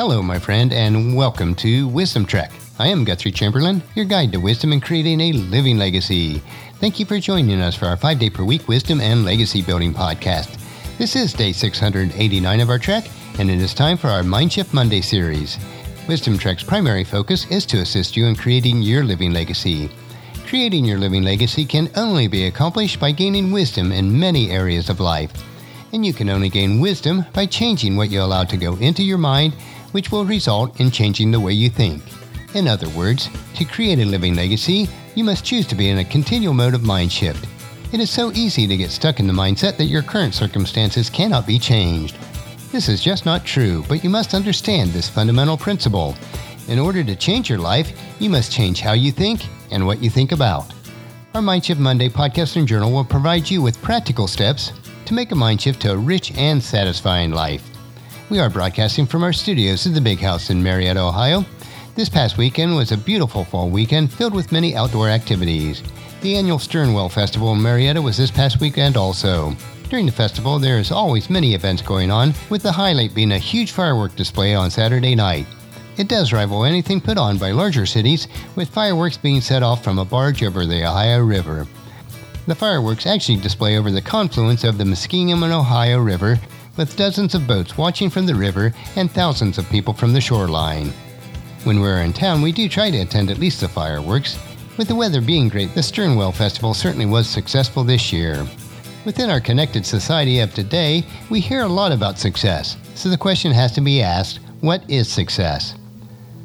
Hello, my friend, and welcome to Wisdom Trek. I am Guthrie Chamberlain, your guide to wisdom and creating a living legacy. Thank you for joining us for our five day per week wisdom and legacy building podcast. This is day 689 of our trek, and it is time for our Mindshift Monday series. Wisdom Trek's primary focus is to assist you in creating your living legacy. Creating your living legacy can only be accomplished by gaining wisdom in many areas of life. And you can only gain wisdom by changing what you allow to go into your mind, which will result in changing the way you think. In other words, to create a living legacy, you must choose to be in a continual mode of mind shift. It is so easy to get stuck in the mindset that your current circumstances cannot be changed. This is just not true, but you must understand this fundamental principle. In order to change your life, you must change how you think and what you think about. Our Mindshift Monday podcast and journal will provide you with practical steps to make a mind shift to a rich and satisfying life. We are broadcasting from our studios at the Big House in Marietta, Ohio. This past weekend was a beautiful fall weekend filled with many outdoor activities. The annual Sternwheel Festival in Marietta was this past weekend also. During the festival, there is always many events going on, with the highlight being a huge firework display on Saturday night. It does rival anything put on by larger cities, with fireworks being set off from a barge over the Ohio River. The fireworks actually display over the confluence of the Muskingum and Ohio River, with dozens of boats watching from the river and thousands of people from the shoreline. When we're in town, we do try to attend at least the fireworks. With the weather being great, the Sternwheel Festival certainly was successful this year. Within our connected society of today, we hear a lot about success, so the question has to be asked what is success?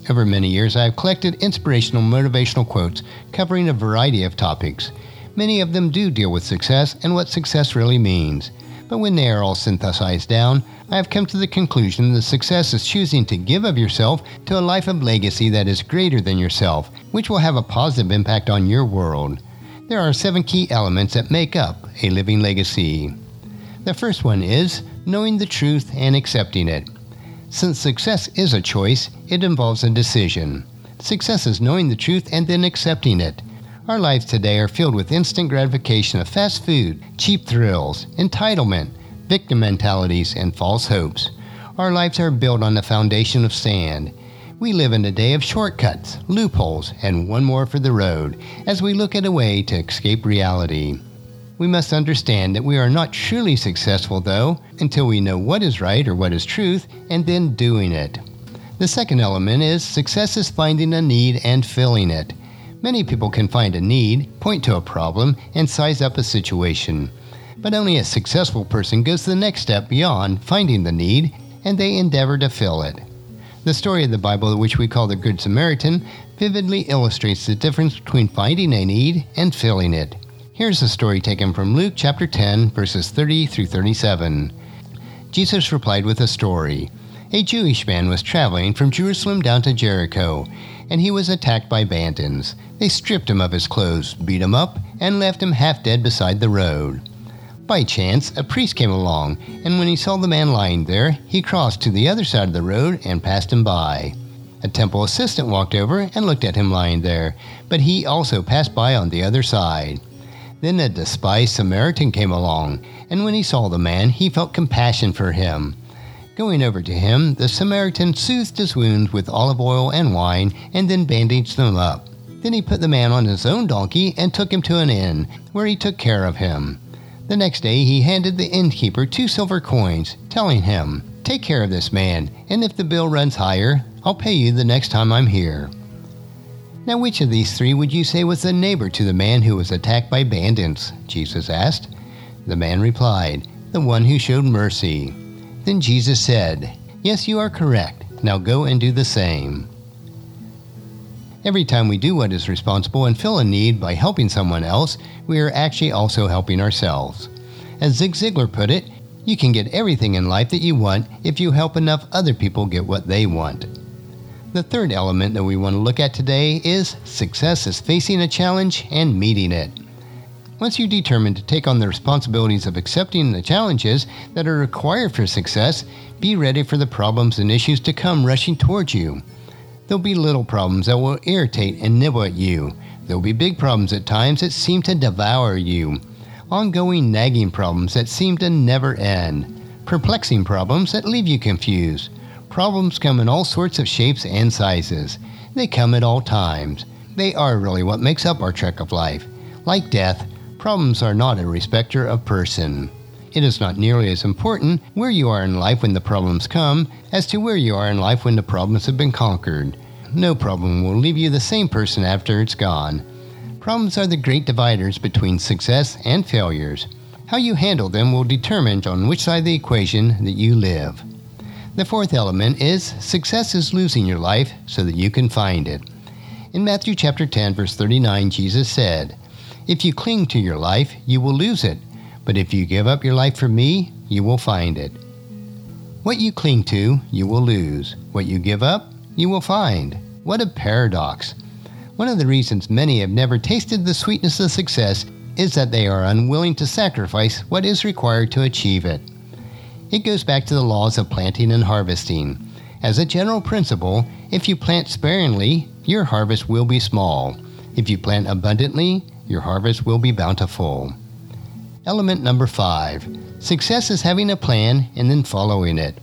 Over many years, I have collected inspirational motivational quotes covering a variety of topics. Many of them do deal with success and what success really means. But when they are all synthesized down, I have come to the conclusion that success is choosing to give of yourself to a life of legacy that is greater than yourself, which will have a positive impact on your world. There are seven key elements that make up a living legacy. The first one is knowing the truth and accepting it. Since success is a choice, it involves a decision. Success is knowing the truth and then accepting it. Our lives today are filled with instant gratification of fast food, cheap thrills, entitlement, victim mentalities, and false hopes. Our lives are built on the foundation of sand. We live in a day of shortcuts, loopholes, and one more for the road as we look at a way to escape reality. We must understand that we are not truly successful, though, until we know what is right or what is truth and then doing it. The second element is success is finding a need and filling it. Many people can find a need, point to a problem, and size up a situation. But only a successful person goes the next step beyond finding the need and they endeavor to fill it. The story of the Bible, which we call the Good Samaritan, vividly illustrates the difference between finding a need and filling it. Here's a story taken from Luke chapter 10, verses 30 through 37. Jesus replied with a story. A Jewish man was traveling from Jerusalem down to Jericho, and he was attacked by bandits. They stripped him of his clothes, beat him up, and left him half dead beside the road. By chance, a priest came along, and when he saw the man lying there, he crossed to the other side of the road and passed him by. A temple assistant walked over and looked at him lying there, but he also passed by on the other side. Then a despised Samaritan came along, and when he saw the man, he felt compassion for him. Going over to him, the Samaritan soothed his wounds with olive oil and wine, and then bandaged them up. Then he put the man on his own donkey and took him to an inn, where he took care of him. The next day he handed the innkeeper two silver coins, telling him, Take care of this man, and if the bill runs higher, I'll pay you the next time I'm here. Now, which of these three would you say was the neighbor to the man who was attacked by bandits? Jesus asked. The man replied, The one who showed mercy. Then Jesus said, Yes, you are correct. Now go and do the same. Every time we do what is responsible and fill a need by helping someone else, we are actually also helping ourselves. As Zig Ziglar put it, you can get everything in life that you want if you help enough other people get what they want. The third element that we want to look at today is success is facing a challenge and meeting it. Once you determine to take on the responsibilities of accepting the challenges that are required for success, be ready for the problems and issues to come rushing towards you. There'll be little problems that will irritate and nibble at you. There'll be big problems at times that seem to devour you. Ongoing nagging problems that seem to never end. Perplexing problems that leave you confused Problems come in all sorts of shapes and sizes. They come at all times. They are really what makes up our trek of life. Like death, problems are not a respecter of person. It is not nearly as important where you are in life when the problems come as to where you are in life when the problems have been conquered. No problem will leave you the same person after it's gone. Problems are the great dividers between success and failures. How you handle them will determine on which side of the equation that you live. The fourth element is success is losing your life so that you can find it. In Matthew chapter 10 verse 39 Jesus said, "If you cling to your life, you will lose it, but if you give up your life for me, you will find it." What you cling to, you will lose. What you give up, you will find. What a paradox. One of the reasons many have never tasted the sweetness of success is that they are unwilling to sacrifice what is required to achieve it. It goes back to the laws of planting and harvesting. As a general principle, if you plant sparingly, your harvest will be small. If you plant abundantly, your harvest will be bountiful. Element number five success is having a plan and then following it.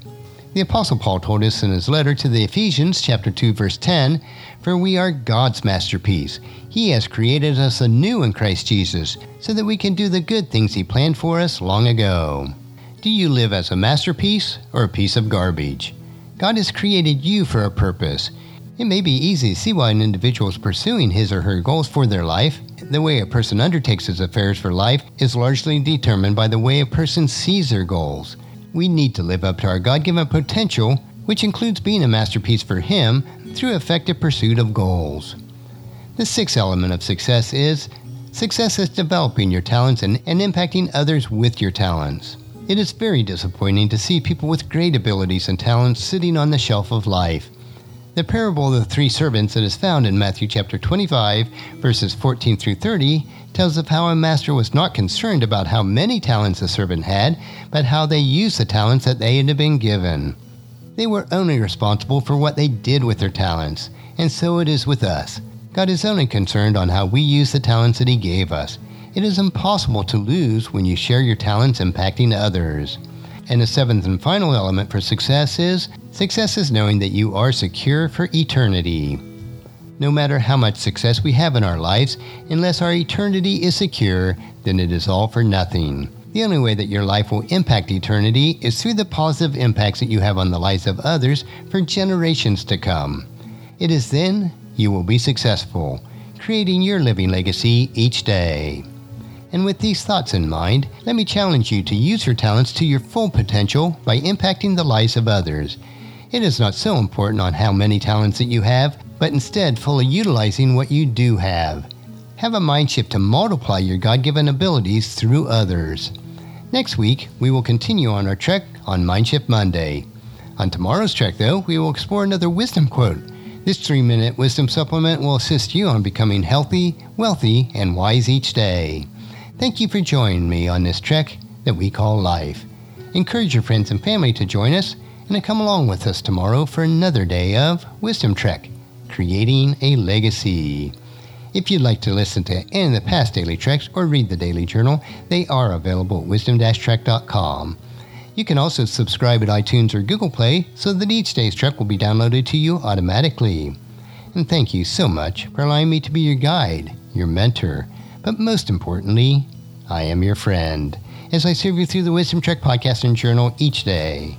The Apostle Paul told us in his letter to the Ephesians, chapter 2, verse 10 For we are God's masterpiece. He has created us anew in Christ Jesus, so that we can do the good things He planned for us long ago. Do you live as a masterpiece or a piece of garbage? God has created you for a purpose. It may be easy to see why an individual is pursuing his or her goals for their life. The way a person undertakes his affairs for life is largely determined by the way a person sees their goals. We need to live up to our God given potential, which includes being a masterpiece for Him through effective pursuit of goals. The sixth element of success is success is developing your talents and, and impacting others with your talents. It is very disappointing to see people with great abilities and talents sitting on the shelf of life. The parable of the three servants that is found in Matthew chapter 25, verses 14 through 30, tells of how a master was not concerned about how many talents a servant had, but how they used the talents that they had been given. They were only responsible for what they did with their talents, and so it is with us. God is only concerned on how we use the talents that He gave us. It is impossible to lose when you share your talents impacting others. And the seventh and final element for success is success is knowing that you are secure for eternity. No matter how much success we have in our lives, unless our eternity is secure, then it is all for nothing. The only way that your life will impact eternity is through the positive impacts that you have on the lives of others for generations to come. It is then you will be successful, creating your living legacy each day. And with these thoughts in mind, let me challenge you to use your talents to your full potential by impacting the lives of others. It is not so important on how many talents that you have, but instead fully utilizing what you do have. Have a mind shift to multiply your God given abilities through others. Next week, we will continue on our trek on Mindshift Monday. On tomorrow's trek, though, we will explore another wisdom quote. This three minute wisdom supplement will assist you on becoming healthy, wealthy, and wise each day. Thank you for joining me on this trek that we call life. Encourage your friends and family to join us and come along with us tomorrow for another day of Wisdom Trek, creating a legacy. If you'd like to listen to any of the past daily treks or read the daily journal, they are available at wisdom-trek.com. You can also subscribe at iTunes or Google Play so that each day's trek will be downloaded to you automatically. And thank you so much for allowing me to be your guide, your mentor, but most importantly, I am your friend as I serve you through the Wisdom Trek podcast and journal each day.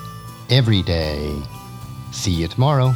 every day. See you tomorrow.